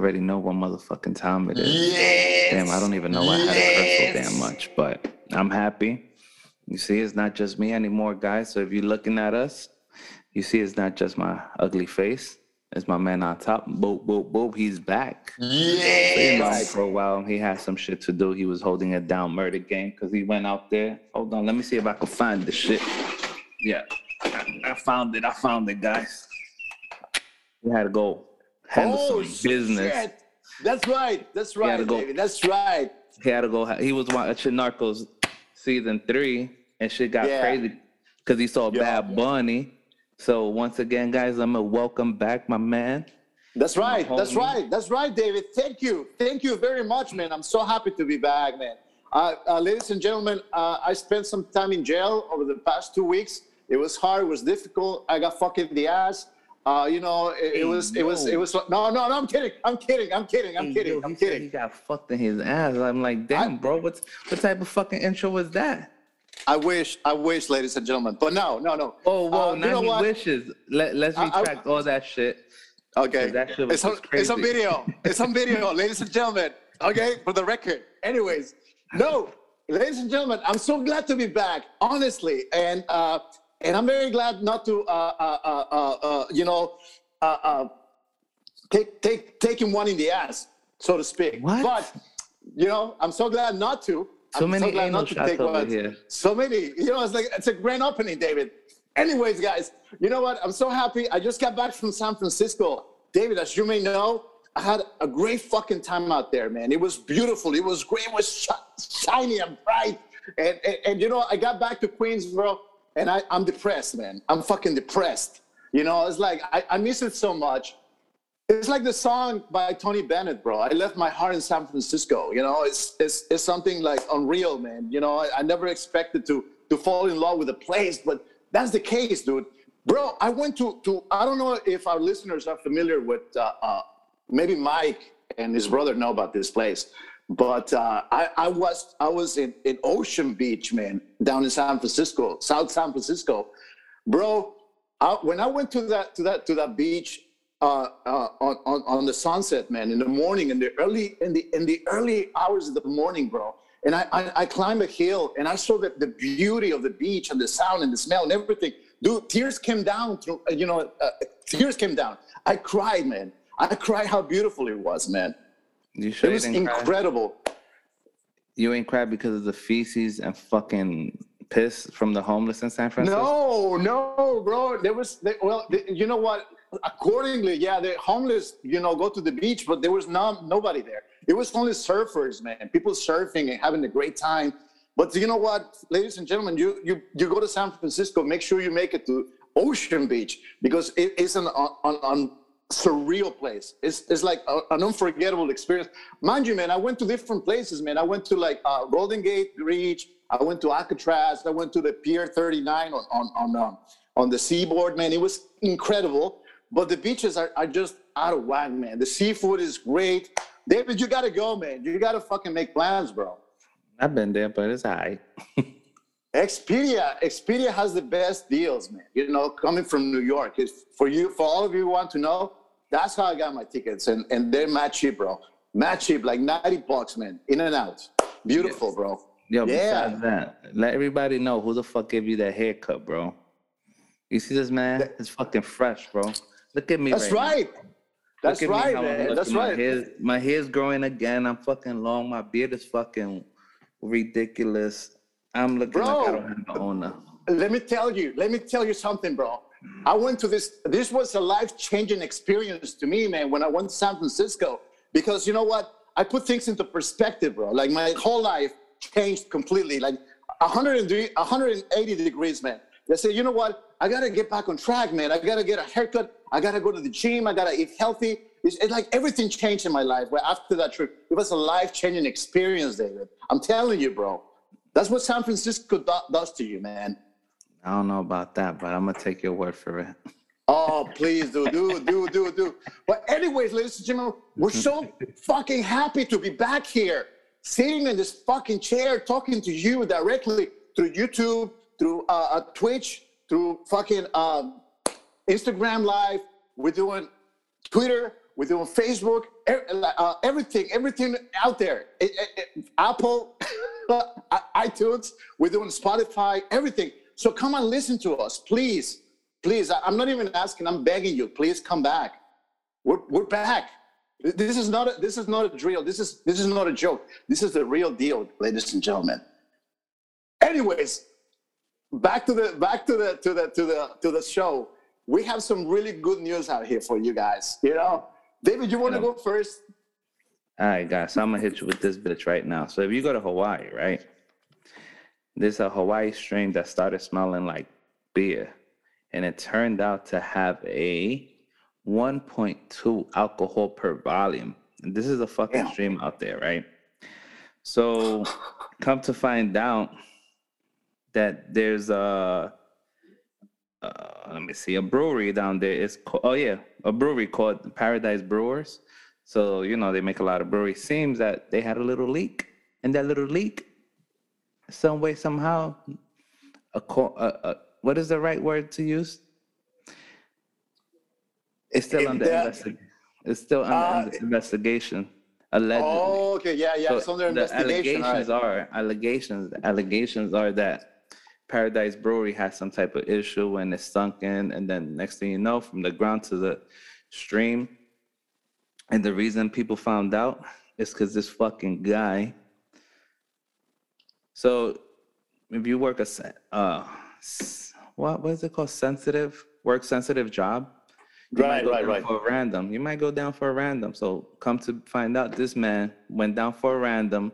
already know what motherfucking time it is. Yes. Damn, I don't even know I had to curse so damn much, but I'm happy. You see, it's not just me anymore, guys. So if you're looking at us, you see it's not just my ugly face. It's my man on top. Boop, boop, boop. He's back. Been Yes. around for a while. He had some shit to do. He was holding a down murder game because he went out there. Hold on, let me see if I can find the shit. Yeah, I, I found it. I found it, guys. We had a go handle Oh, some business. shit. That's right. That's right, go- David. That's right. He had to go. He was watching Narcos season three, and shit got Yeah. crazy because he saw Yeah. Bad Bunny. So once again, guys, I'm gonna welcome back my man. That's right. That's right. That's right, David. Thank you. Thank you very much, man. I'm so happy to be back, man. Uh, uh, ladies and gentlemen, uh, I spent some time in jail over the past two weeks. It was hard. It was difficult. I got fucked in the ass. Uh, you know, it, it Hey, was, it was, yo. it was. No, no, no. I'm kidding. I'm kidding. I'm kidding. I'm Hey, kidding. yo, I'm kidding. He got fucked in his ass. I'm like, damn, bro. What's what type of fucking intro was that? I wish, I wish, ladies and gentlemen. But no, no, no. Oh, whoa! Uh, you know he what? wishes. Let Let's I- I- retract all that shit. Okay. That shit was it's, on, it's on video. It's on video, ladies and gentlemen. Okay, for the record. Anyways, no, ladies and gentlemen, I'm so glad to be back, honestly, and uh, and I'm very glad not to, uh, uh, uh, you know, uh, uh, take take taking one in the ass, so to speak. What? But you know, I'm so glad not to. So I'm many so glad not to take over one. here. So many. You know, it's like it's a grand opening, David. Anyways, guys, you know what? I'm so happy. I just got back from San Francisco. David, as you may know, I had a great fucking time out there, man. It was beautiful. It was great. It was shi- shiny and bright. And, and, and you know, I got back to Queens, bro, and I, I'm depressed, man. I'm fucking depressed. You know, it's like I, I miss it so much. It's like the song by Tony Bennett, bro. I left my heart in San Francisco. You know, it's it's, it's something like unreal, man. You know, I, I never expected to to fall in love with a place, but that's the case, dude. Bro, I went to to I don't know if our listeners are familiar with uh, uh, maybe Mike and his brother know about this place, but uh, I I was I was in in Ocean Beach, man, down in San Francisco, South San Francisco, bro. I, when I went to that to that to that beach uh, uh, on, on on the sunset, man, in the morning, in the early in the in the early hours of the morning, bro. And I I, I climbed a hill and I saw the, the beauty of the beach and the sound and the smell and everything. Dude, tears came down through you know uh, tears came down. I cried, man. I cried how beautiful it was, man. You sure It was didn't cry? incredible. You ain't cried because of the feces and fucking piss from the homeless in San Francisco. No, no, bro. There was they, well, you know what? Accordingly, yeah, the homeless, you know, go to the beach, but there was not nobody there. It was only surfers, man. People surfing and having a great time. But you know what, ladies and gentlemen, you you you go to San Francisco, make sure you make it to Ocean Beach because it is an on, on, on surreal place. It's it's like a, an unforgettable experience. Mind you, man, I went to different places, man. I went to like uh, Golden Gate Beach. I went to Alcatraz. I went to the Pier 39 on on on um, on the seaboard, man. It was incredible. But the beaches are, are just out of whack, man. The seafood is great. David, you gotta go, man. You gotta fucking make plans, bro. I've been there, but it's high. Expedia, Expedia has the best deals, man. You know, coming from New York. It's, for you, for all of you who want to know, that's how I got my tickets, and and they're mad cheap, bro. Mad cheap, like ninety bucks, man. In and out. Beautiful, Yes. bro. Yo, Yeah. besides that, let everybody know who the fuck gave you that haircut, bro. You see this man? It's fucking fresh, bro. Look at me. That's now. right. That's Look at me right, man. That's. My right. hair's, my hair's growing again. I'm fucking long. My beard is fucking ridiculous. I'm looking like I Bro. don't have an owner. let me tell you let me tell you something bro i went to this this was a life-changing experience to me man when i went to san francisco. Because you know what? I put things into perspective bro. Like my whole life changed completely. Like 180 180 degrees man. They said you know what? I gotta get back on track man. I gotta get a haircut. I gotta go to the gym. I gotta eat healthy. It's, it's like everything changed in my life Where after that trip. It was a life-changing experience david. I'm telling you bro. That's what san francisco do- does to you man I don't know about that, but I'm gonna take your word for it. Oh, please do, do, do, do, do. But anyways, ladies and gentlemen, we're so fucking happy to be back here, sitting in this fucking chair, talking to you directly through YouTube, through uh, uh, Twitch, through fucking um, Instagram Live. We're doing Twitter. We're doing Facebook. uh, everything, everything out there. It, it, it, Apple, iTunes, we're doing Spotify, everything. So come and listen to us, please. Please, I'm not even asking, I'm begging you, please come back. We're, we're back. This is not a, this is not a drill. This is this is not a joke. This is the real deal, ladies and gentlemen. Anyways, back to the back to the to the to the to the show. We have some really good news out here for you guys. You know, David, you want to go first? All right, guys. So I'm gonna hit you with this bitch right now. So if you go to Hawaii, right? There's a Hawaii strain that started smelling like beer, and it turned out to have a 1.2 alcohol per volume. And this is a fucking stream out there, right? So come to find out that there's a uh, let me see a brewery down there. It's called, oh yeah, a brewery called Paradise Brewers. So you know they make a lot of breweries. Seems that they had a little leak, and that little leak, some way somehow, a, a, a what is the right word to use? It's still under investigation. It's still under uh, investigation. Allegedly. Oh, okay, yeah, yeah. So it's under investigation. Allegations right. are allegations. Allegations are that Paradise Brewery has some type of issue when it's sunk in, and then next thing you know, from the ground to the stream. And the reason people found out is because this fucking guy. So, if you work a uh, what what is it called? Sensitive work sensitive job. You right, right, right. For a random, you might go down for a random. So come to find out, this man went down for a random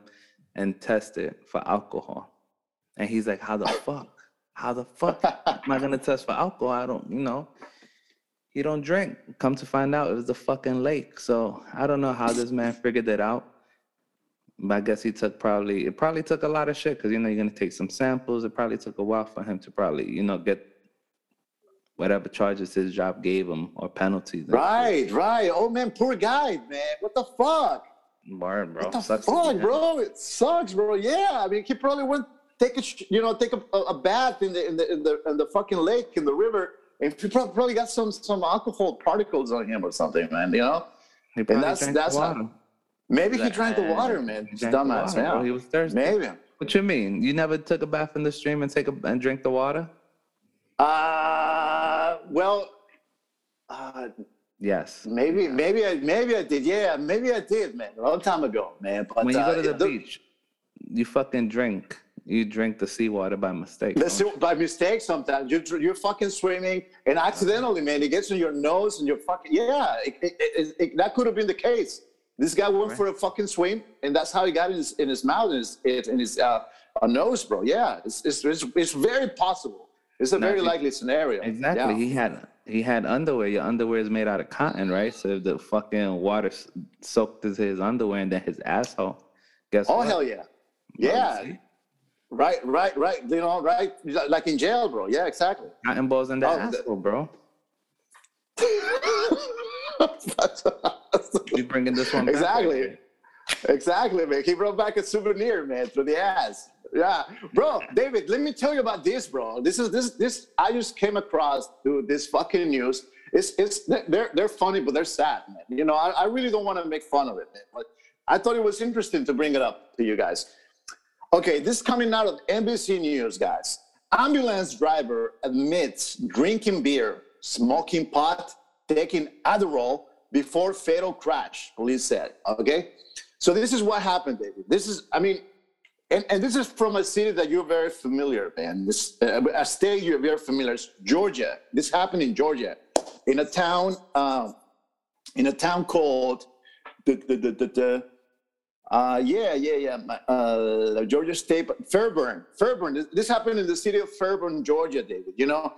and tested for alcohol. And he's like, how the fuck? How the fuck am I gonna test for alcohol? I don't, you know. He don't drink. Come to find out, it was the fucking lake. So I don't know how this man figured it out. But I guess he took probably it probably took a lot of shit because you know you're gonna take some samples. It probably took a while for him to probably you know get whatever charges his job gave him or penalties. Right, right. Oh man, poor guy, man. What the fuck? Word, bro. What the sucks fuck, bro? It sucks, bro. Yeah, I mean, he probably went take a you know take a, a bath in the in the in the in the fucking lake in the river, and he probably got some some alcohol particles on him or something, man. You know, and that's that's how, maybe he drank the water, man. He dumbass, man. He was thirsty. Maybe. What you mean? You never took a bath in the stream and take a and drink the water? Uh, well, uh, yes. Maybe, maybe, I, maybe I did. Yeah, maybe I did, man. A long time ago, man. But when you go to uh, the, the beach, you fucking drink you drink the seawater by mistake. The by mistake sometimes. You're, you're fucking swimming and accidentally, man, it gets in your nose and you're fucking, yeah, it, it, it, that could have been the case. This guy went right. for a fucking swim and that's how he got in his, in his mouth and his, in his uh, nose, bro. Yeah, it's, it's, it's, it's very possible. It's a very likely scenario. Exactly. Yeah. He had he had underwear. Your underwear is made out of cotton, right? So if the fucking water soaked into his underwear and then his asshole, guess oh what? hell yeah, yeah. Right, right, right. You know, right, like in jail, bro. Yeah, exactly. Cotton balls in the oh, asshole, bro. you bringing this one exactly. Back, exactly, man. He brought back a souvenir, man, through the ass. Yeah, bro, David. Let me tell you about this, bro. This is this this. I just came across through this fucking news. It's it's they're they're funny, but they're sad, man. You know, I, I really don't want to make fun of it, man. But I thought it was interesting to bring it up to you guys. Okay, this is coming out of NBC News, guys. Ambulance driver admits drinking beer, smoking pot, taking Adderall before fatal crash, police said. Okay, so this is what happened, David. This is, I mean, and, and this is from a city that you're very familiar, man. This uh, a state you're very familiar. It's Georgia. This happened in Georgia, in a town, uh, in a town called the the the, the, the uh, yeah, yeah, yeah. Uh, Georgia State, Fairburn, Fairburn. This happened in the city of Fairburn, Georgia, David. You know,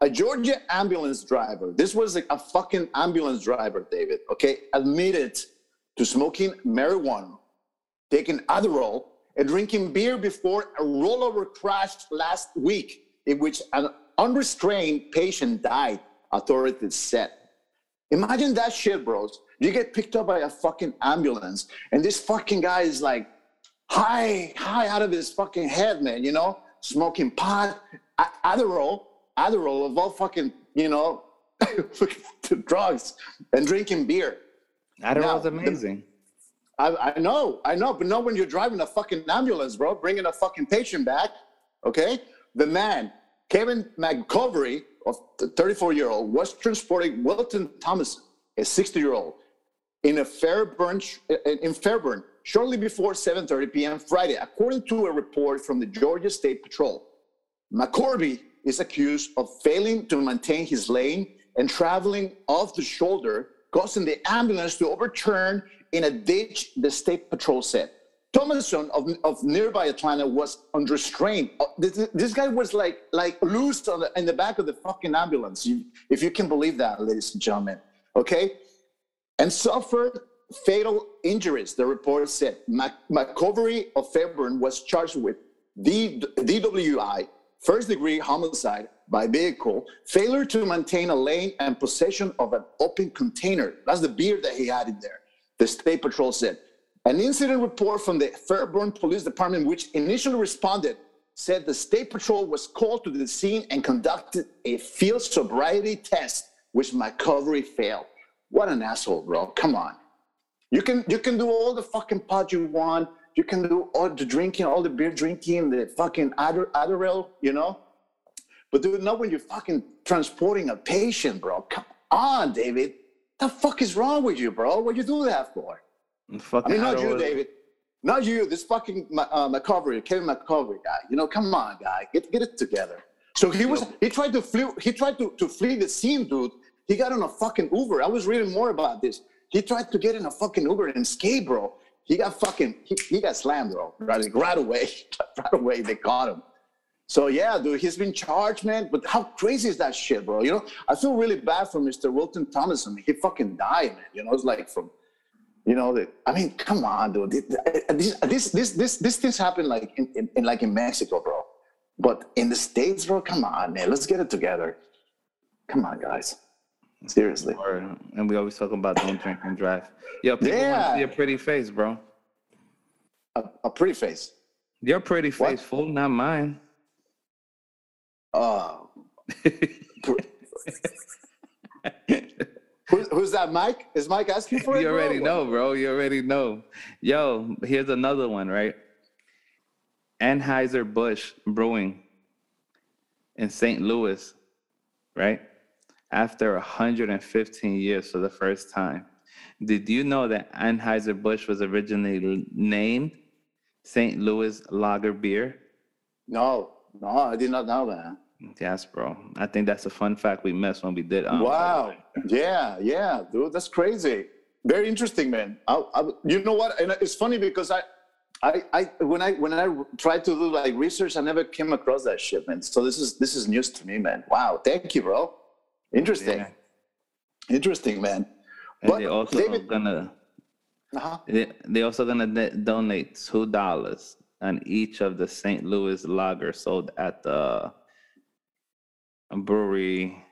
a Georgia ambulance driver. This was like a fucking ambulance driver, David. Okay, admitted to smoking marijuana, taking Adderall, and drinking beer before a rollover crash last week, in which an unrestrained patient died. Authorities said. Imagine that shit, bros. You get picked up by a fucking ambulance, and this fucking guy is like high, high out of his fucking head, man. You know, smoking pot, Adderall, Adderall of all fucking, you know, drugs, and drinking beer. Adderall's Now, amazing. I, I know, I know, but not when you're driving a fucking ambulance, bro, bringing a fucking patient back. Okay, the man, Kevin McCovery, of 34 year old, was transporting Wilton Thomas, a 60 year old, in a Fairburn in Fairburn shortly before 7:30 p.m. Friday, according to a report from the Georgia State Patrol. McCorby is accused of failing to maintain his lane and traveling off the shoulder, causing the ambulance to overturn in a ditch, the state patrol said. Thomason of, of nearby Atlanta was under strain. Uh, This, this guy was like like loose the, in the back of the fucking ambulance, if you can believe that, ladies and gentlemen. Okay, and suffered fatal injuries. The report said Mac- McCovery of Fairburn was charged with D- DWI, first degree homicide by vehicle, failure to maintain a lane, and possession of an open container. That's the beer that he had in there. The state patrol said. An incident report from the Fairburn Police Department, which initially responded, said the state patrol was called to the scene and conducted a field sobriety test, which McCovery failed. What an asshole, bro. Come on. You can you can do all the fucking pot you want. You can do all the drinking, all the beer drinking, the fucking Adder, Adderall, you know. But dude, not when you're fucking transporting a patient, bro. Come on, David. The fuck is wrong with you, bro? What you do that for? I mean, not you, David. Not you. This fucking uh, McCovery, Kevin McCovery guy. You know, come on, guy, get get it together. So he was he tried to flee he tried to, to flee the scene, dude. He got on a fucking Uber. I was reading more about this. He tried to get in a fucking Uber and escape, bro. He got fucking he, he got slammed, bro. Right, right away, right away they caught him. So yeah, dude, he's been charged, man. But how crazy is that shit, bro? You know, I feel really bad for Mr. Wilton Thomas. I mean, he fucking died, man. You know, it's like from you know, the, I mean, come on, dude. This, this, this, this, this things happen like in, in, in like in Mexico, bro. But in the states, bro, come on, man. Let's get it together. Come on, guys. Seriously. And we always talk about don't drink and drive. Yo, people want Yeah. to see your pretty face, bro. A, a pretty face. Your pretty What? face, fool, not mine. Uh, who's, who's that, Mike? Is Mike asking for it? you bro? already know, bro. You already know. Yo, here's another one, right? Anheuser Busch Brewing in St. Louis, right? After 115 years for the first time. Did you know that Anheuser Busch was originally named St. Louis Lager Beer? No, no, I did not know that. Yes, bro. I think that's a fun fact we missed when we did. Um, wow. Yeah, yeah, dude, that's crazy. Very interesting, man. I, I, you know what? And it's funny because I, I, I, when I when I tried to do like research, I never came across that shit, man. So this is this is news to me, man. Wow, thank you, bro. Interesting, Yeah. interesting, man. And But they also David- gonna Uh-huh. they, they also gonna do- donate two dollars on each of the St. Louis lager sold at the brewery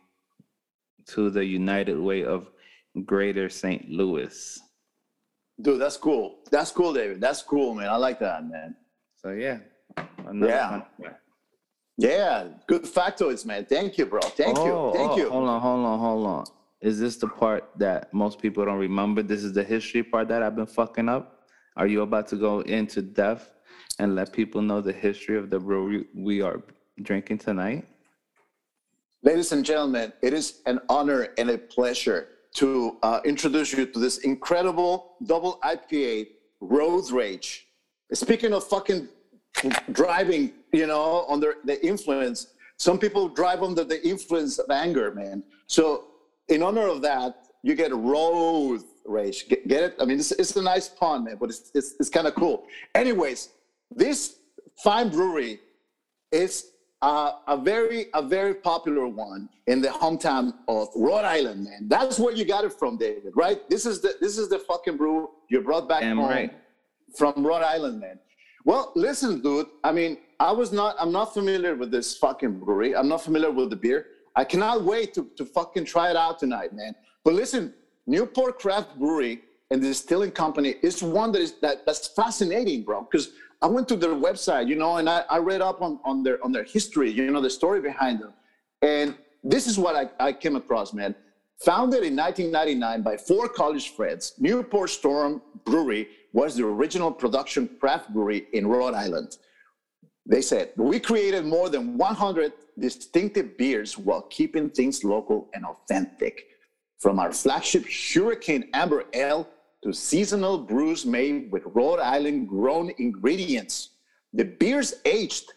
to the United Way of Greater St. Louis. Dude, that's cool. That's cool, David. That's cool, man. I like that, man. So yeah, Yeah. Yeah, good factoids, man. Thank you, bro. Thank Oh, you. Thank oh, you. Hold on, hold on, hold on. Is this the part that most people don't remember? This is the history part that I've been fucking up. Are you about to go into depth and let people know the history of the brewery we are drinking tonight? Ladies and gentlemen, it is an honor and a pleasure to uh, introduce you to this incredible double IPA Road Rage. Speaking of fucking driving, you know, under the influence, some people drive under the influence of anger, man. So, in honor of that, you get Road Rage. Get, get it? I mean, it's, it's a nice pun, man, but it's, it's, it's kind of cool. Anyways, this fine brewery is uh, a very a very popular one in the hometown of Rhode Island, man. That's where you got it from, David. Right? This is the this is the fucking brew you brought back Damn home right. from Rhode Island, man. Well, listen, dude. I mean, I was not. I'm not familiar with this fucking brewery. I'm not familiar with the beer. I cannot wait to to fucking try it out tonight, man. But listen, Newport Craft Brewery and the distilling company is one that is that that's fascinating, bro. Because I went to their website, you know, and I, I read up on, on their on their history, you know, the story behind them. And this is what I, I came across, man. Founded in 1999 by four college friends, Newport Storm Brewery was the original production craft brewery in Rhode Island. They said, We created more than 100 distinctive beers while keeping things local and authentic. From our flagship Hurricane Amber Ale to seasonal brews made with Rhode Island grown ingredients. The beers aged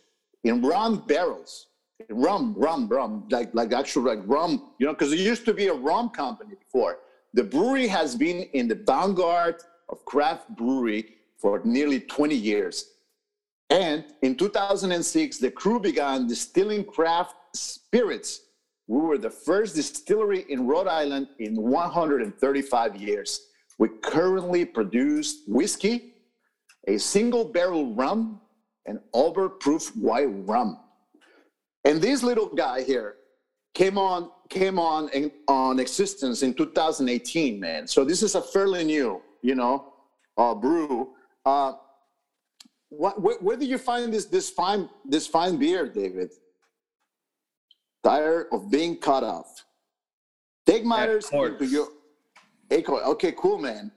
in rum barrels, rum, rum, rum, like, like actual like rum, you know, because it used to be a rum company before. The brewery has been in the vanguard of craft brewery for nearly 20 years. And in 2006, the crew began distilling craft spirits. We were the first distillery in Rhode Island in 135 years. We currently produce whiskey, a single barrel rum, and overproof white rum. And this little guy here came on came on in, on existence in 2018, man. So this is a fairly new, you know, uh, brew. Uh, what, where, where did you find this this fine this fine beer, David? Tired of being cut off. Take matters into your. Okay, cool, man.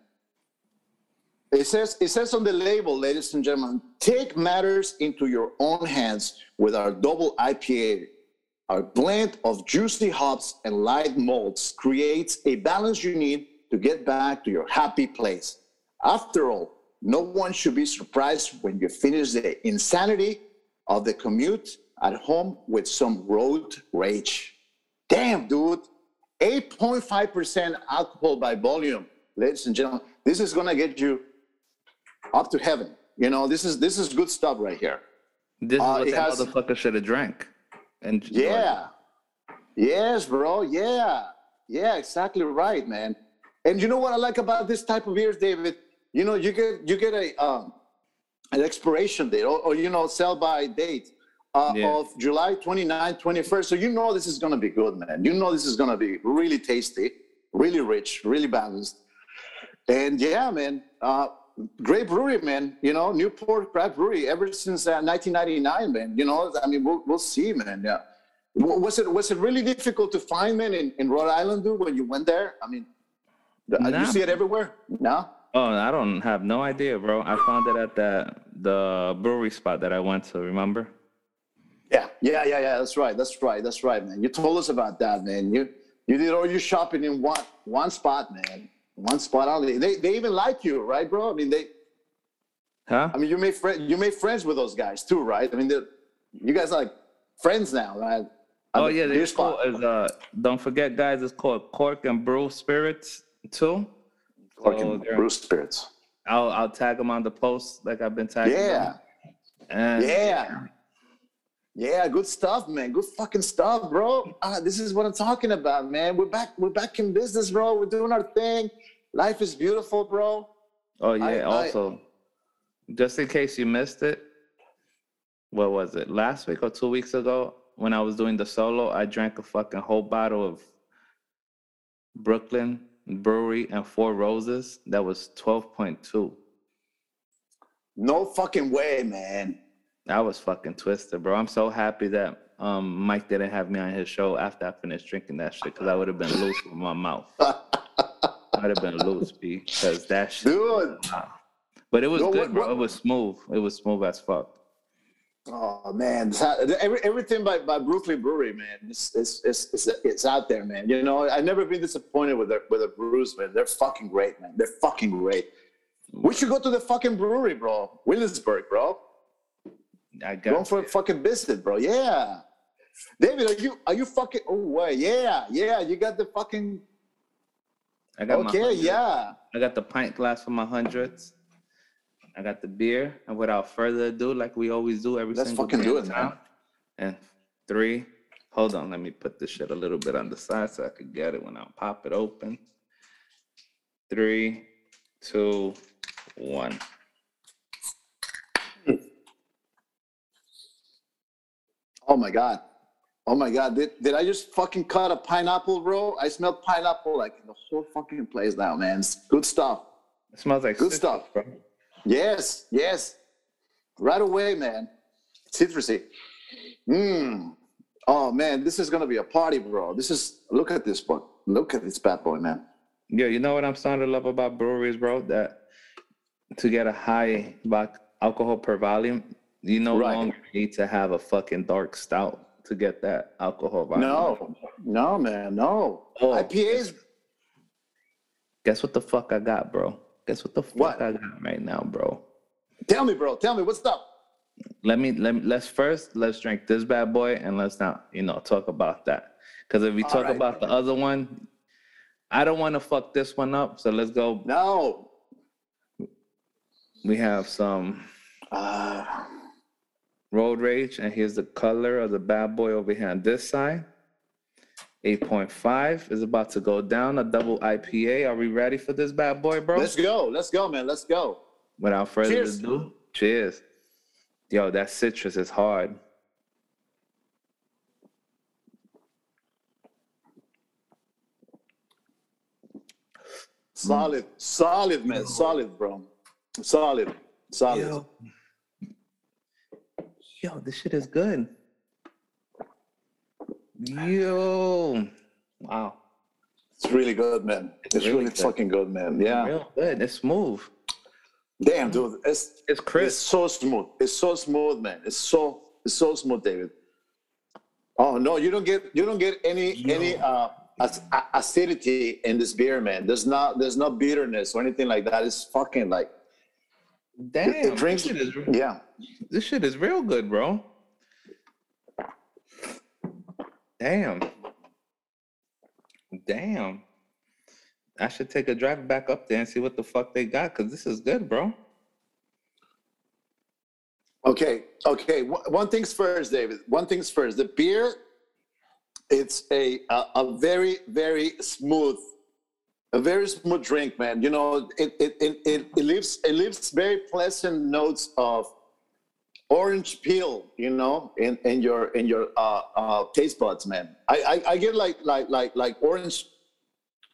It says it says on the label, ladies and gentlemen, take matters into your own hands with our double IPA. Our blend of juicy hops and light malts creates a balance you need to get back to your happy place. After all, no one should be surprised when you finish the insanity of the commute at home with some road rage. Damn, dude. 8.5% alcohol by volume, ladies and gentlemen. This is gonna get you up to heaven. You know, this is this is good stuff right here. This is uh, what that has, motherfucker should have drank. And yeah, yes, bro. Yeah, yeah, exactly right, man. And you know what I like about this type of beers, David? You know, you get you get a um, an expiration date, or, or you know, sell by date uh, yeah. of July 29, 21st. So you know this is gonna be good, man. You know this is gonna be really tasty, really rich, really balanced. And yeah, man. Uh, great brewery, man. You know, Newport Craft Brewery ever since uh, 1999, man. You know, I mean, we'll, we'll see, man. Yeah. Was it was it really difficult to find, man, in, in Rhode Island, dude, when you went there? I mean, nah. you see it everywhere? No. Oh, I don't have no idea, bro. I found it at the the brewery spot that I went to. Remember? Yeah, yeah, yeah, yeah. That's right. That's right. That's right, man. You told us about that, man. You you did all your shopping in one one spot, man one spot only. They they even like you, right, bro? I mean, they. Huh? I mean, you made friend you made friends with those guys too, right? I mean, you guys are like friends now, right? Oh yeah, they cool. Is, uh, don't forget, guys. It's called Cork and Brew Spirits too. So and Brew Spirits. I'll I'll tag them on the post like I've been tagging. Yeah. And, yeah. Yeah, good stuff, man. Good fucking stuff, bro. Uh, this is what I'm talking about, man. We're back. We're back in business, bro. We're doing our thing. Life is beautiful, bro. Oh yeah. I, also, I, just in case you missed it, what was it? Last week or two weeks ago, when I was doing the solo, I drank a fucking whole bottle of Brooklyn Brewery and Four Roses. That was twelve point two. No fucking way, man. I was fucking twisted, bro. I'm so happy that um, Mike didn't have me on his show after I finished drinking that shit because I would have been loose with my mouth. I'd have been loose, B, because that shit. Dude. But it was no, good, what, bro. What? It was smooth. It was smooth as fuck. Oh man, every, everything by, by Brooklyn Brewery, man, it's, it's it's, it's it's out there, man. You know, I've never been disappointed with their with the brews, man. They're fucking great, man. They're fucking great. We should go to the fucking brewery, bro. Williamsburg, bro. I got going for a fucking biscuit, bro. Yeah. David, are you are you fucking oh wait, yeah, yeah, you got the fucking I got Okay, yeah. I got the pint glass for my hundreds. I got the beer. And without further ado, like we always do every Let's single fucking do it, man. And three. Hold on, let me put this shit a little bit on the side so I could get it when I pop it open. Three, two, one. Oh my god. Oh my god. Did, did I just fucking cut a pineapple, bro? I smell pineapple like in the whole fucking place now, man. It's good stuff. It smells like good stuff. Bro. Yes, yes. Right away, man. Citrusy. Mmm. Oh man, this is gonna be a party, bro. This is look at this book. look at this bad boy, man. Yeah, you know what I'm starting to love about breweries, bro? That to get a high alcohol per volume, you no Right. longer need to have a fucking dark stout to get that alcohol volume. No, no, man, no. Oh. IPAs. Guess what the fuck I got, bro? Guess what the fuck What? I got right now, bro? Tell me, bro. Tell me what's up. Let me let me, let's first let's drink this bad boy and let's not you know talk about that because if we All talk right. about the other one, I don't want to fuck this one up. So let's go. No. We have some Uh, road rage, and here's the color of the bad boy over here on this side. 8.5 is about to go down. A double IPA. Are we ready for this bad boy, bro? let's go. Let's go, man. Let's go. Without further Cheers. ado, cheers. Yo, that citrus is hard. Solid, solid, man. Solid, bro. Solid, solid. Yo. Yo, this shit is good. Yo. Wow. It's really good, man. It's really really, fucking good, man. Yeah. Real good. It's smooth. Damn, dude. It's It's it's so smooth. It's so smooth, man. It's so it's so smooth, David. Oh no, you don't get you don't get any any uh acidity in this beer, man. There's not there's no bitterness or anything like that. It's fucking like Damn. it, it drinks. This shit, is, Yeah. this shit is real good, bro. Damn. Damn. I should take a drive back up there and see what the fuck they got because this is good, bro. Okay, okay. One thing's first, David. One thing's first. The beer, it's a a, a very very smooth, a very smooth drink, man. You know, it it it it, it leaves it leaves very pleasant notes of orange peel. You know, in in your in your uh, uh, taste buds, man. I, I I get like like like like orange,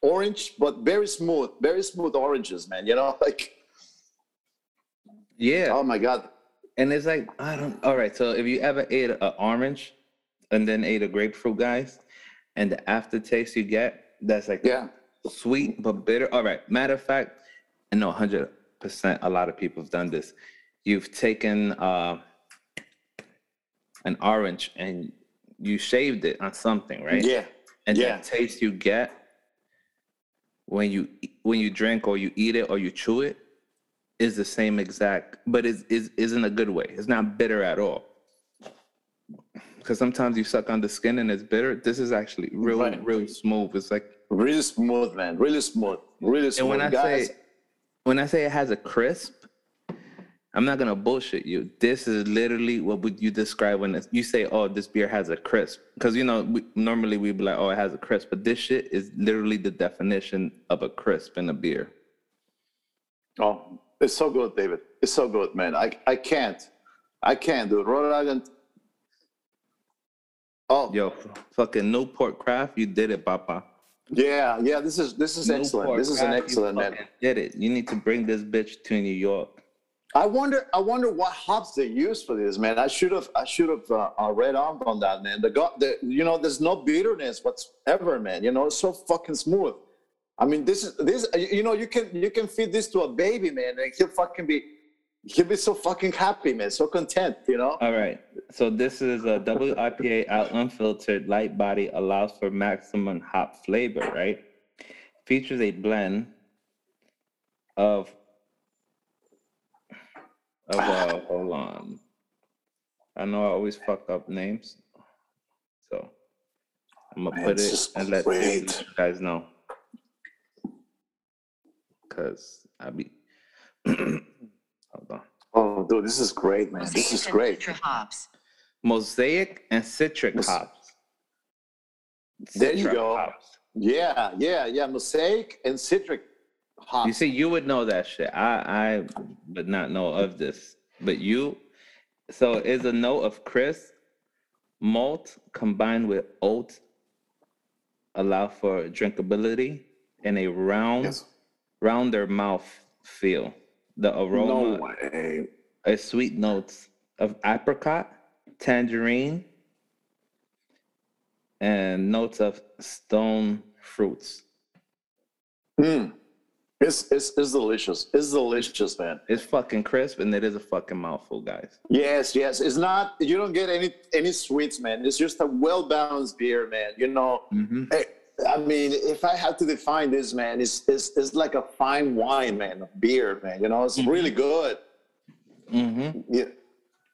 orange, but very smooth, very smooth oranges, man. You know, like Yeah. oh my god. And it's like, I don't, all right. So if you ever ate an orange and then ate a grapefruit, guys, and the aftertaste you get, that's like Yeah. sweet but bitter. All right. Matter of fact, and no, 100%, a lot of people have done this. You've taken uh, an orange and you shaved it on something, right? Yeah. And yeah. that taste you get when you when you drink or you eat it or you chew it is the same exact, but is is is in a good way. It's not bitter at all. Because sometimes you suck on the skin and it's bitter. This is actually real, Right. real smooth. It's like Really smooth, man. Really smooth. Really smooth. and when I Guys, say when I say it has a crisp, I'm not gonna bullshit you. This is literally what would you describe when it's, you say, "Oh, this beer has a crisp," because you know we, normally we'd be like, "Oh, it has a crisp," but this shit is literally the definition of a crisp in a beer. oh, it's so good, David. It's so good, man. I, I can't. I can't, do it. Rhode Island. Oh, Yo, fucking Newport Craft, you did it, Papa. yeah, yeah. This is this is excellent. Newport This is an excellent man. Did it? You need to bring this bitch to New York. I wonder. I wonder what hops they use for this, man. I should have. I should have uh, uh, read up on that, man. The got the. You know, there's no bitterness whatsoever, man. You know, it's so fucking smooth. I mean, this is this. You know, you can you can feed this to a baby, man, and he'll fucking be. He'll be so fucking happy, man. So content, you know. All right. So this is a double IPA out unfiltered, light body, allows for maximum hop flavor, right? Features a blend of of uh hold on. I know I always fuck up names. So I'm gonna Man, put this it is and let, you guys know. Cause I be hold on. Oh, dude, this is great, man. This is great. Citra hops. Mosaic and Citra Mos- hops. There you go. hops. Yeah, yeah, yeah. Mosaic and Citra You see, you would know that shit. I I would not know of this, but you. So it's a note of crisp malt combined with oat allow for drinkability and a round Yes. rounder mouth feel. The No aroma way. is sweet notes of apricot, tangerine, and notes of stone fruits. Mm. It's, it's it's delicious. It's delicious, man. It's fucking crisp and it is a fucking mouthful, guys. Yes, yes. It's not. You don't get any any sweets, man. It's just a well balanced beer, man. You know. hmm I, I mean, if I had to define this, man, it's it's, it's like a fine wine, man, a beer, man. You know, it's really good. hmm Yeah,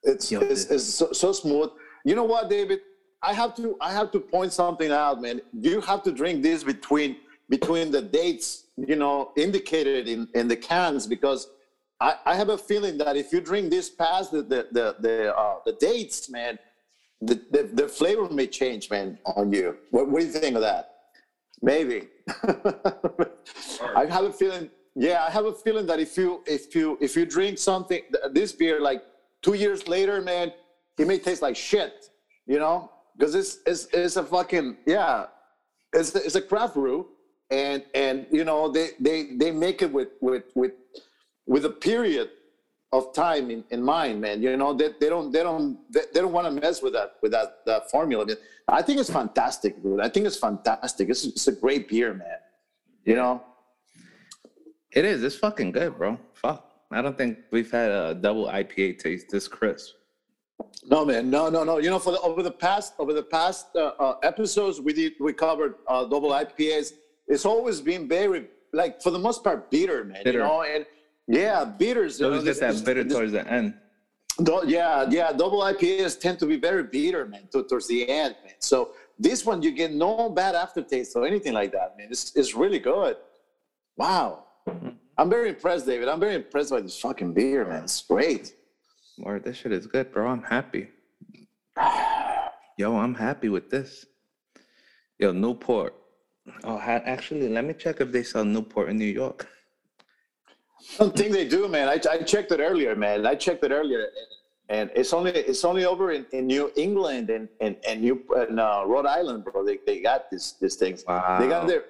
it's Yo, it's, it's so, so smooth. You know what, David? I have to I have to point something out, man. You have to drink this between between the dates, you know, indicated in in the cans because I, I have a feeling that if you drink this past the the the the, uh, the dates, man, the, the the flavor may change, man, on you. What, what do you think of that? Maybe. I have a feeling. Yeah, I have a feeling that if you if you if you drink something this beer like two years later, man, it may taste like shit. You know, because it's it's it's a fucking yeah, it's it's a craft brew, and and you know they they they make it with with with with a period of time in, in mind, man. You know, they, they don't they don't they, they don't want to mess with that with that that formula. I think it's fantastic, dude. I think it's fantastic. It's it's a great beer, man. You know. It is. It's fucking good, bro. Fuck. I don't think we've had a double IPA taste this crisp. No, man, no, no, no. You know, for the, over the past over the past uh, uh, episodes, we did we covered uh, double IPAs. It's always been very like for the most part bitter, man. Bitter. You know, and yeah, bitters. You So know, always get that bitter this- towards the end. Do- yeah, yeah. Double IPAs tend to be very bitter, man, to, towards the end, man. So this one, you get no bad aftertaste or anything like that, man. It's, it's really good. Wow. Mm-hmm. I'm very impressed, David. I'm very impressed by this fucking beer, man. It's great. Lord, this shit is good, bro. I'm happy. Yo, I'm happy with this. Yo, Newport. Oh, actually, let me check if they sell Newport in New York. I don't think they do, man. I, I checked it earlier, man. I checked it earlier, and, it's only it's only over in, in New England and and and New and, uh, Rhode Island, bro. They, they got this these things. They got their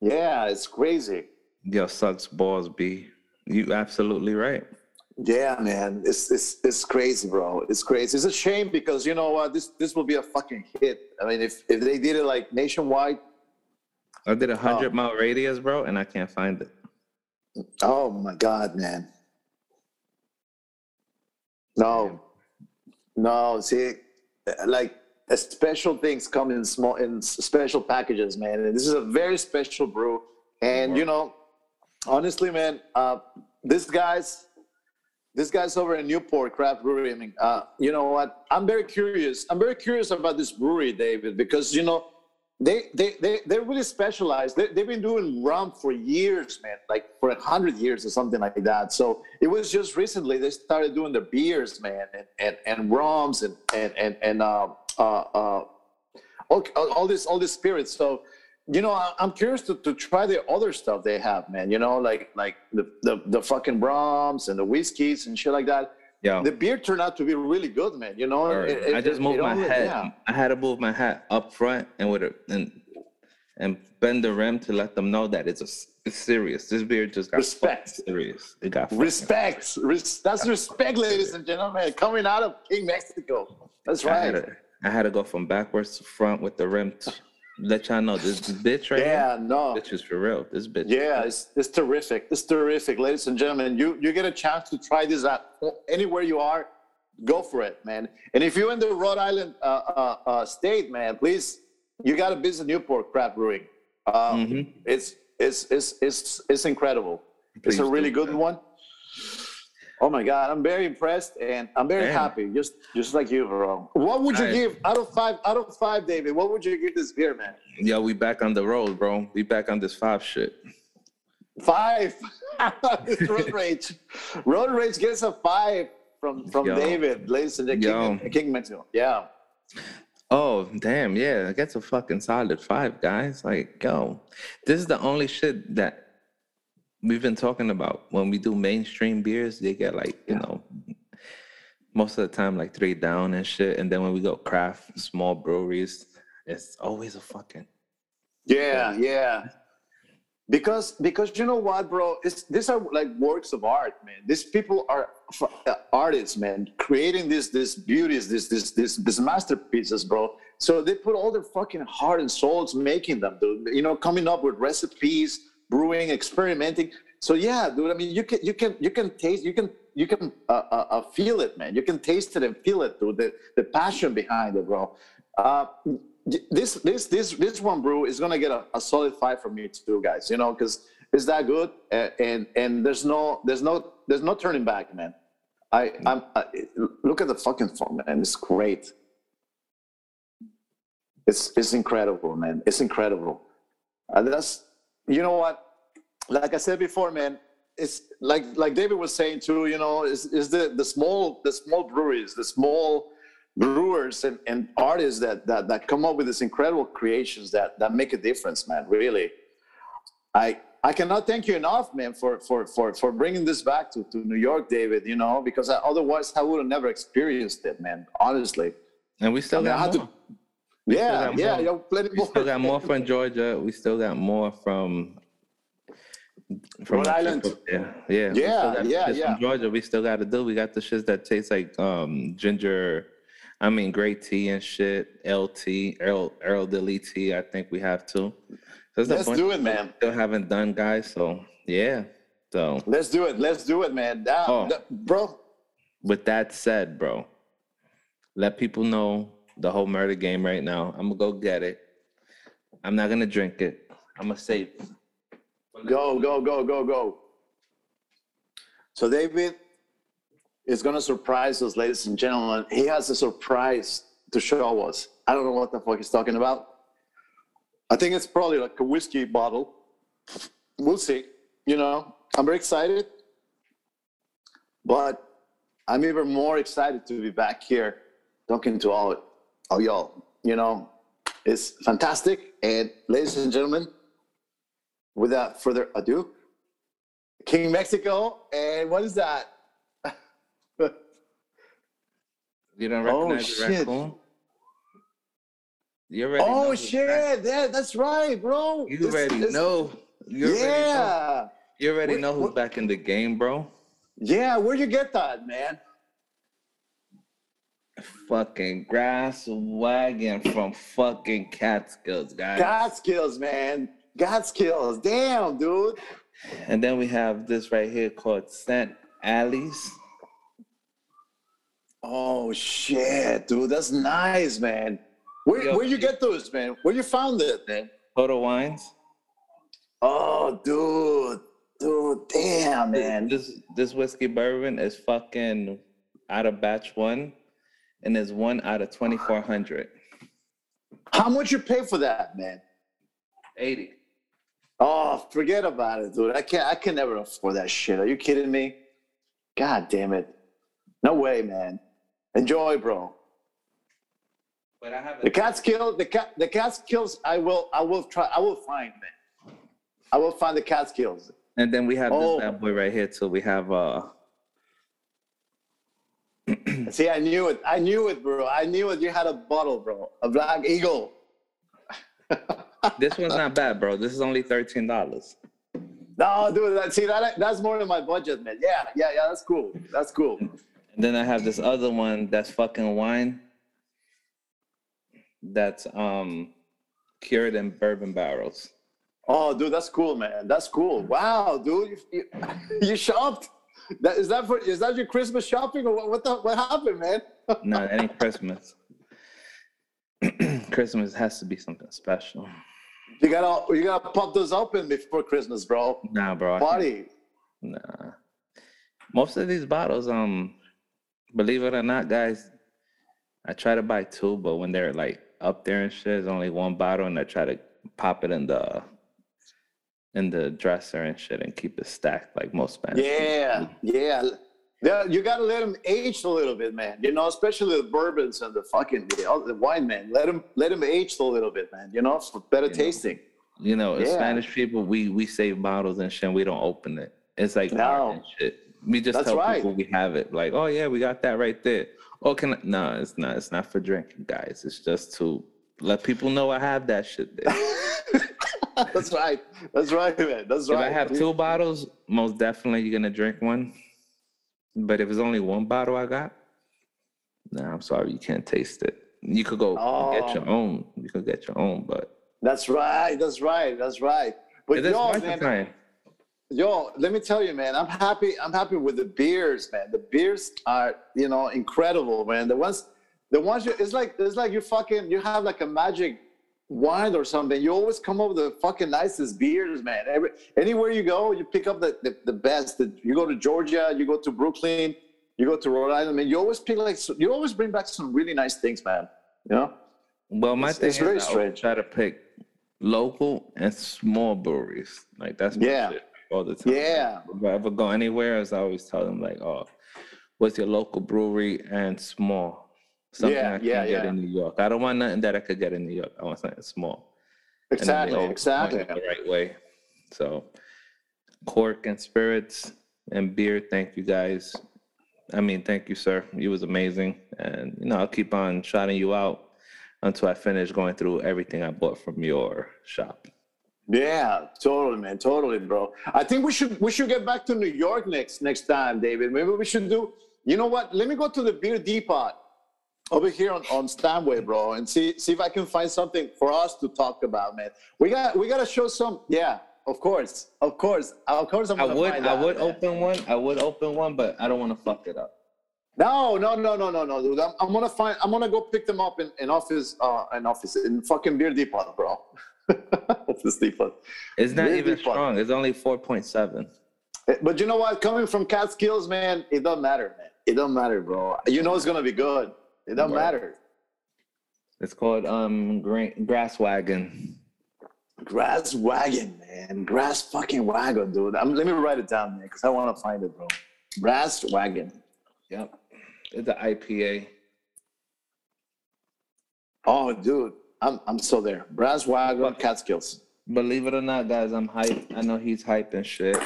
yeah. It's crazy. Yo, sucks balls, B. You absolutely right. Yeah, man, it's it's it's crazy, bro. It's crazy. It's a shame because you know what? This this will be a fucking hit. I mean, if if they did it like nationwide, I did a hundred mile radius, bro, and I can't find it. oh my god, man. No, no. See, like special things come in small in special packages, man. And this is a very special brew. And you know, honestly, man, uh, this guy's this guy's over in Newport Craft Brewery. I mean, uh, you know what? I'm very curious. I'm very curious about this brewery, David, because you know they they they they're really specialized. They, they've been doing rum for years, man, like for a hundred years or something like that. So it was just recently they started doing their beers, man, and and, and rums and and and and uh, uh, uh, all, all this all this spirits. So you know, I- I'm curious to, to try the other stuff they have, man. You know, like like the the, the fucking rums and the whiskeys and shit like that. Yo, The beer turned out to be really good, man. You know, Word. It- it- I just moved my only- head. yeah. I had to move my hat up front and with it and and bend the rim to let them know that it's a it's serious. This beer just got Respect. serious. It got Respect. Res- that's respect, ladies and gentlemen. Coming out of King Mexico. That's I had, right. to, I had to go from backwards to front with the rim. To let y'all know this bitch right Yeah, no. here. Bitch is for real. This bitch. Yeah, it's, it's terrific. It's terrific, ladies and gentlemen. You you get a chance to try this out anywhere you are. Go for it, man. And if you're in the Rhode Island uh, uh, uh, state, man, please, you got to visit Newport Craft Brewing. Um, Mhm. It's it's it's it's it's incredible. it's a really good man. one. Oh my God, I'm very impressed and I'm very Damn. happy. Just just like you, bro. What would you Nice. give out of five? Out of five, David. What would you give this beer, man? Yo, we back on the road, bro. We back on this five shit. Five. Road rage. Road rage gets a five from from Yo. David, ladies and gentlemen. King, King Mexico. Yeah. Oh, damn, yeah. I get a fucking solid five, guys. Like, yo, this is the only shit that we've been talking about. When we do mainstream beers, they get like, you know, most of the time like three down and shit. And then when we go craft, small breweries, it's always a fucking Yeah, yeah. because because you know what, bro? It's these are like works of art, man. These people are uh, artists, man, creating these these beauties, this this this this masterpieces, bro. So they put all their fucking heart and souls making them, dude. You know, coming up with recipes, brewing, experimenting. So yeah, dude. I mean, you can you can you can taste you can you can uh, uh, uh, feel it, man. You can taste it and feel it, dude. The the passion behind it, bro. Uh, this this this this one brew is gonna get a, a solid five from me too, guys. You know, because it's that good, and, and and there's no there's no there's no turning back, man. I I'm I, look at the fucking phone, man. It's great. It's it's incredible, man. It's incredible. And that's you know what, like I said before, man. It's like like David was saying too. You know, is is the the small the small breweries, the small brewers and, and artists that, that that come up with these incredible creations that that make a difference, man. Really, I I cannot thank you enough, man, for for for for bringing this back to, to New York, David. You know, because I, otherwise I would have never experienced it, man. Honestly. And we still I mean, I got had more. to- We yeah, yeah, more. yo, plenty We still got more from Georgia. We still got more from from Rhode Island. Yeah, yeah. Yeah, yeah, yeah. From Georgia, we still got to do. We got the shits that taste like um ginger. I mean, great tea and shit. LT, Earl, Earl Dilly tea. I think we have too. A Let's do it, man. still haven't done, guys. So yeah. So Let's do it. Let's do it, man. That, Oh. that- bro. with that said, bro, let people know the whole murder game right now. I'm gonna go get it. I'm not gonna drink it. I'm gonna save. Go, go, go, go, go. So David is gonna surprise us, ladies and gentlemen. He has a surprise to show us. I don't know what the fuck he's talking about. I think it's probably like a whiskey bottle. We'll see. You know, I'm very excited. But I'm even more excited to be back here talking to all, Oh, all y'all. You know, it's fantastic. And ladies and gentlemen, without further ado, King Mexico, and what is that? You don't Oh, recognize the shit. raccoon? You already oh shit! Yeah, that's right, bro. You This- already this- know. You already know. Yeah, You already know who's back in the game, bro. yeah. Where'd you get that, man? Fucking grass wagon from fucking Catskills, guys. God skills, man. God skills. Damn, dude. And then we have this right here called St. Alley's. Oh shit, dude. That's nice, man. Where Yo, where you you- get those, man? Where you found it, man? Total Wines. Oh, dude, dude. Damn, man. This this whiskey bourbon is fucking out of batch one, and is one out of twenty four hundred. How much you pay for that, man? Eighty. Oh, forget about it, dude. I can't. I can never afford that shit. Are you kidding me? God damn it. No way, man. Enjoy, bro. But I have The Catskill, the cat, the Catskills. I will. I will try. I will find, man. I will find the Catskills. And then we have Oh. this bad boy right here too. We have uh See, I knew it. I knew it, bro. I knew it. You had a bottle, bro. A Black Eagle. this one's not bad, bro. This is only thirteen dollars. No, dude. That, see, that that's more than my budget, man. Yeah, yeah, yeah. That's cool. That's cool. And then I have this other one that's fucking wine. That's um cured in bourbon barrels. Oh, dude, that's cool, man. That's cool. Wow, dude, you, you, you shopped. That is that for is that your Christmas shopping or what? What the what happened, man? No, it ain't Christmas. Christmas has to be something special. You gotta you gotta pop those open before Christmas, bro. Nah, bro. Party. Nah. Most of these bottles, um, believe it or not, guys, I try to buy two, but when they're like up there and shit, there's only one bottle, and I try to pop it in the in the dresser and shit and keep it stacked like most Spanish. Yeah, yeah. Yeah, you gotta let them age a little bit, man. You know, especially the bourbons and the fucking the, wine, man. Let them let them age a little bit, man. You know, for better You know. tasting. You know, Yeah. Spanish people, we we save bottles and shit. And we don't open it. It's like No. shit. We just That's tell right. people we have it. Like, oh yeah, we got that right there. Oh, can I? no? It's not. It's not for drinking, guys. It's just to let people know I have that shit there. That's right. That's right, man. That's right. If. I have two bottles, most definitely you're gonna drink one. But if it's only one bottle I got, nah, I'm sorry, you can't taste it. You could go get oh. your Oh. own. You could get your own, but That's right. That's right. That's right. But yo, man, time. yo, let me tell you, man, I'm happy. I'm happy with the beers, man. The beers are, you know, incredible, man. The ones, the ones you, it's like, it's like you fucking, you have like a magic wine or something. You always come up with the fucking nicest beers, man. Every, anywhere you go, you pick up the, the, the best. You go to Georgia, you go to Brooklyn, you go to Rhode Island, man. You always pick like, you always bring back some really nice things, man. You know? Well, my It's- thing it's is very I strange. try to pick local and small breweries. Like that's my Yeah. shit all the time. Yeah. If I ever go anywhere, as I always tell them, like, oh, what's your local brewery and small? Something Yeah, I can yeah, get yeah. in New York. I don't want nothing that I could get in New York. I want something small. Exactly. Exactly. The right way. So, cork and spirits and beer. Thank you guys. I mean, thank you, sir. You was amazing, and you know I'll keep on shouting you out until I finish going through everything I bought from your shop. Yeah, totally, man, totally, bro. I think we should we should get back to New York next next time, David. Maybe we should do. You know what? Let me go to the beer depot over here on on Steinway, bro, and see see if I can find something for us to talk about, man. We got we got to show some. Yeah, of course, of course, of course. I'm I would, I out, would man. open one. I would open one, but I don't want to fuck it up. No, no, no, no, no, no, dude. I'm, I'm gonna find. I'm gonna go pick them up in, in office. Uh, in office in fucking beer depot, bro. office depot. It's not Really even fun. strong. It's only four point seven. Eh, But you know what? Coming from Catskills, man, it doesn't matter, man. It doesn't matter, bro. You know it's gonna be good. It doesn't Right. matter. It's called um green, grass wagon. Grass wagon, man. Grass fucking wagon, dude. I'm, let me write it down, man, because I want to find it, bro. Grass wagon. Yep, it's an IPA. Oh, dude, I'm I'm so there. Brass wagon, Fuck. Catskills. Believe it or not, guys, I'm hype. I know he's hype and shit,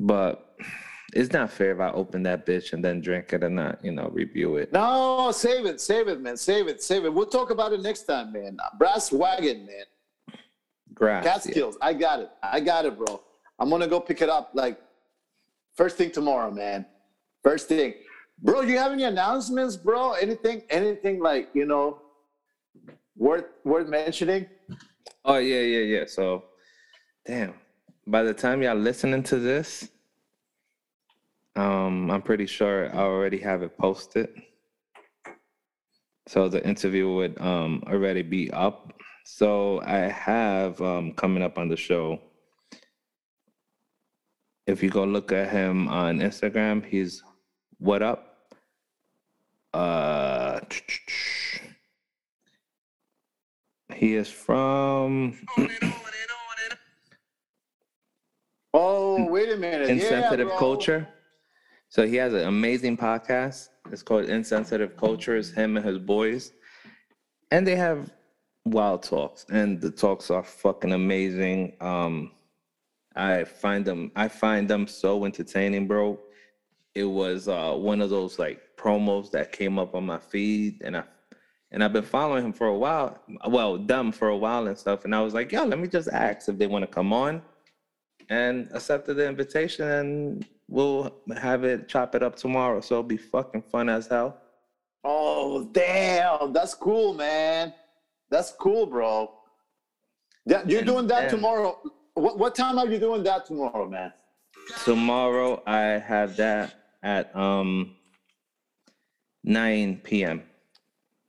but it's not fair if I open that bitch and then drink it and not, you know, review it. No, save it, save it, man. Save it, save it. We'll talk about it next time, man. Brass wagon, man. Grass. yeah. Catskills. I got it. I got it, bro. I'm gonna go pick it up like first thing tomorrow, man. First thing. Bro, you have any announcements, bro? Anything, anything like, you know, worth worth mentioning? Oh yeah, yeah, yeah. So, damn. By the time y'all listening to this, um, I'm pretty sure I already have it posted. So the interview would um already be up. So I have um coming up on the show. If you go look at him on Instagram, he's what up? Uh he is from Oh, wait a minute. Insensitive yeah. Culture. So he has an amazing podcast. It's called Insensitive Culture. It's him and his boys. And they have wild talks. And the talks are fucking amazing. Um I find them I find them so entertaining, bro. It was uh one of those like promos that came up on my feed and I and I've been following him for a while. Well, them for a while and stuff. And I was like, yo, let me just ask if they want to come on and accepted the invitation and we'll have it chop it up tomorrow so it'll be fucking fun as hell Oh, damn. That's cool, man. That's cool, bro. Yeah, you're And- doing that and- tomorrow. What, what time are you doing that tomorrow, man? tomorrow i have that at um 9 p.m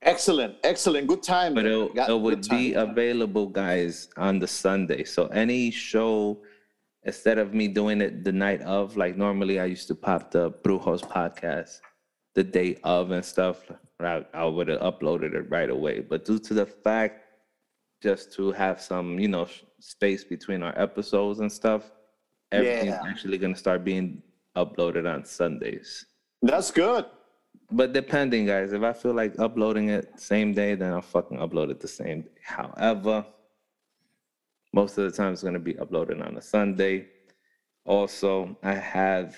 Excellent, excellent. Good time. but it, it would be available guys on the sunday so any show instead of me doing it the night of like normally i used to pop the brujos podcast the day of and stuff i, I would have uploaded it right away but due to the fact just to have some you know space between our episodes and stuff everything's Yeah. actually going to start being uploaded on sundays That's good. but depending, guys, if I feel like uploading it same day, then I'll fucking upload it the same day. However, most of the time it's gonna be uploaded on a Sunday. Also, I have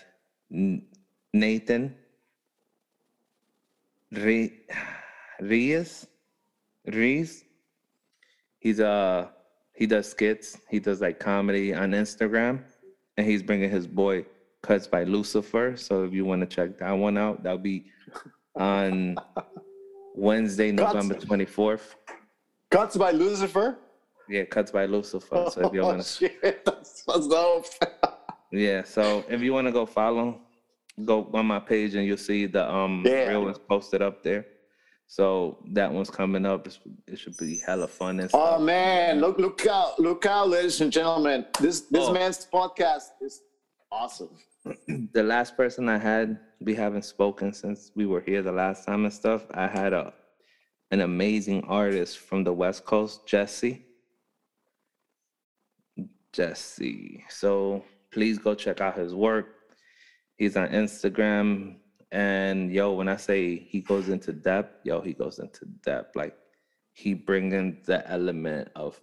Nathan Re- Reyes. Rees. He's a he does skits. He does like comedy on Instagram, and he's bringing his boy Cuts by Lucifer. So if you want to check that one out, that'll be on Wednesday, November twenty fourth. Cuts by Lucifer. Yeah, Cuts by Lucifer. So if you oh, want to, shit, that's, dope. yeah. So if you want to go follow, go on my page and you'll see the um Yeah. real ones posted up there. So that one's coming up. It's, it should be hella fun and stuff. Oh man, look look out, look out, ladies and gentlemen. This this Oh. man's podcast is awesome. the last person I had, we haven't spoken since we were here the last time and stuff. I had a an amazing artist from the West Coast, Jesse. Jesse. So please go check out his work. He's on Instagram. And yo, when I say he goes into depth, yo, he goes into depth. Like he bringing the element of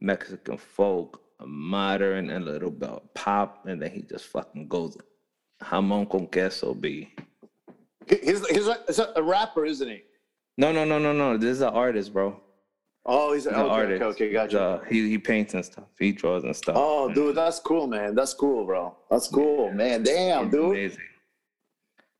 Mexican folk, modern, and a little bit of pop, and then he just fucking goes jamon con queso B. He- He's he's a, he's a rapper, isn't he? No, no, no, no, no. This is an artist, bro. Oh, he's, He's okay, an artist. okay, okay, gotcha. uh, he he paints and stuff. He draws and stuff. Oh, dude, that's cool, man. That's cool, bro. That's cool, man. Damn, dude. amazing.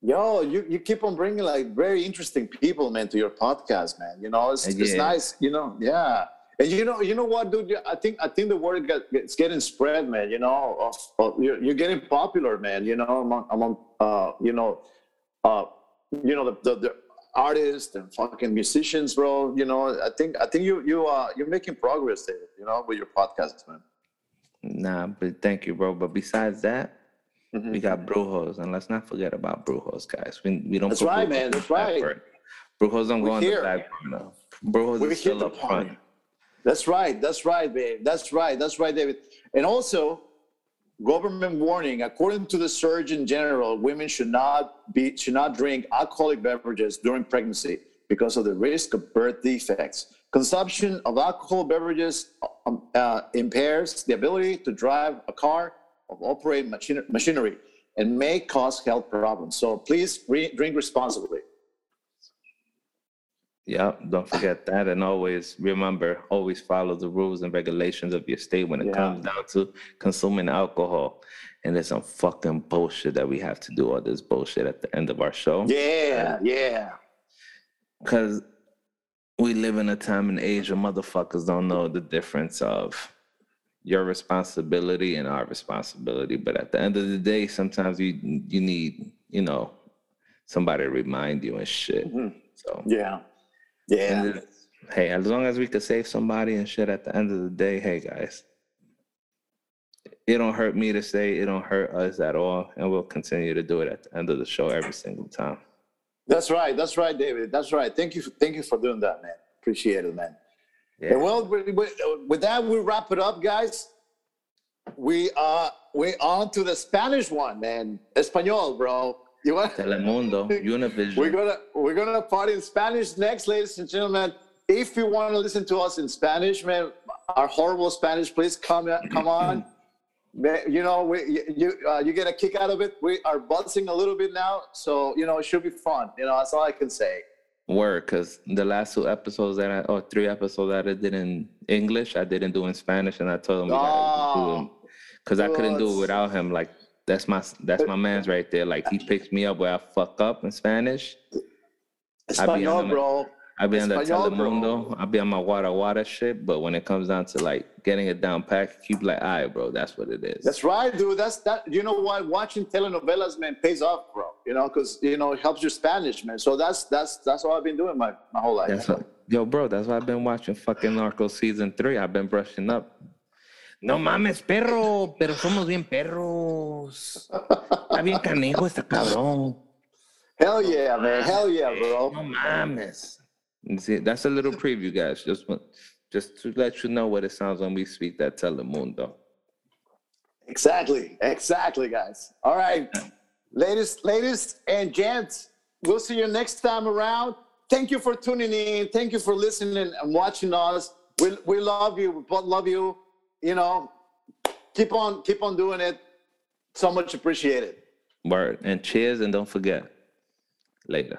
Yo, you, you keep on bringing like very interesting people, man, to your podcast, man. You know, it's, it's nice. You know, yeah. And you know, you know what, dude? I think I think the word got, it's getting spread, man. You know, of, of, you're, you're getting popular, man. You know, among among uh, you know, uh, you know the, the the artists and fucking musicians, bro. You know, I think I think you you uh you're making progress there. You know, with your podcast, man. Nah, but thank you, bro. But besides that, Mhm. we got Brujos, and let's not forget about Brujos, guys. We we don't. That's right, Brujos man. That's right. burner. Brujos don't We go on the back burner. Brujos We is still up the front. That's right. That's right, babe. That's right. That's right, David. And also, government warning: according to the Surgeon General, women should not be should not drink alcoholic beverages during pregnancy because of the risk of birth defects. Consumption of alcohol beverages um, uh, impairs the ability to drive a car or operate machin- machinery and may cause health problems. So please re- drink responsibly. Yep, don't forget that. And always remember, always follow the rules and regulations of your state when it Yeah. comes down to consuming alcohol. And there's some fucking bullshit that we have to do all this bullshit at the end of our show. Yeah, yeah. Because we live in a time and age where motherfuckers don't know the difference of your responsibility and our responsibility. But at the end of the day, sometimes you you need, you know, somebody to remind you and shit. Mhm. So Yeah. Yeah. And hey, as long as we could save somebody and shit at the end of the day, hey guys, it don't hurt me to say it don't hurt us at all, and we'll continue to do it at the end of the show every single time. That's right. That's right, David. That's right. Thank you. For, thank you for doing that, man. Appreciate it, man. Yeah. And well, with, that, we wrap it up, guys. We are we on to the Spanish one, man. Espanol, bro. You want? Telemundo, We're gonna we're gonna party in Spanish next, ladies and gentlemen. If you want to listen to us in Spanish, man, our horrible Spanish, please come come on. You know, we you you, uh, you get a kick out of it. We are buzzing a little bit now, so you know it should be fun. You know, that's all I can say. Word, because the last two episodes that I, or three episodes that I did in English, I didn't do in Spanish, and I told him we gotta do Oh, because I couldn't do it without him. Like that's my that's my man's right there. Like he picks me up where I fuck up in Spanish. I be Espanol, on the- bro. I be on the Espanol, bro. Telemundo. I be on my water water shit. But when it comes down to like getting it down packed, keep like, all right, bro, that's what it is. That's right, dude. That's that. You know what? Watching telenovelas, man, pays off, bro. You know, because you know it helps your Spanish, man. So that's that's that's what I've been doing my my whole life. What, yo, bro. That's why I've been watching fucking Narco season three. I've been brushing up. No mames, perro, pero somos bien perros. Está bien canijo este cabrón. Hell yeah, man. Hell yeah, bro. No mames. See, that's a little preview, guys. Just want, just to let you know what it sounds when we speak that Telemundo. Exactly, exactly, guys. All right, ladies, ladies and gents, we'll see you next time around. Thank you for tuning in. Thank you for listening and watching us. We we love you. We both love you. You know, keep on keep on doing it. So much appreciated. Word. And cheers, and don't forget. Later.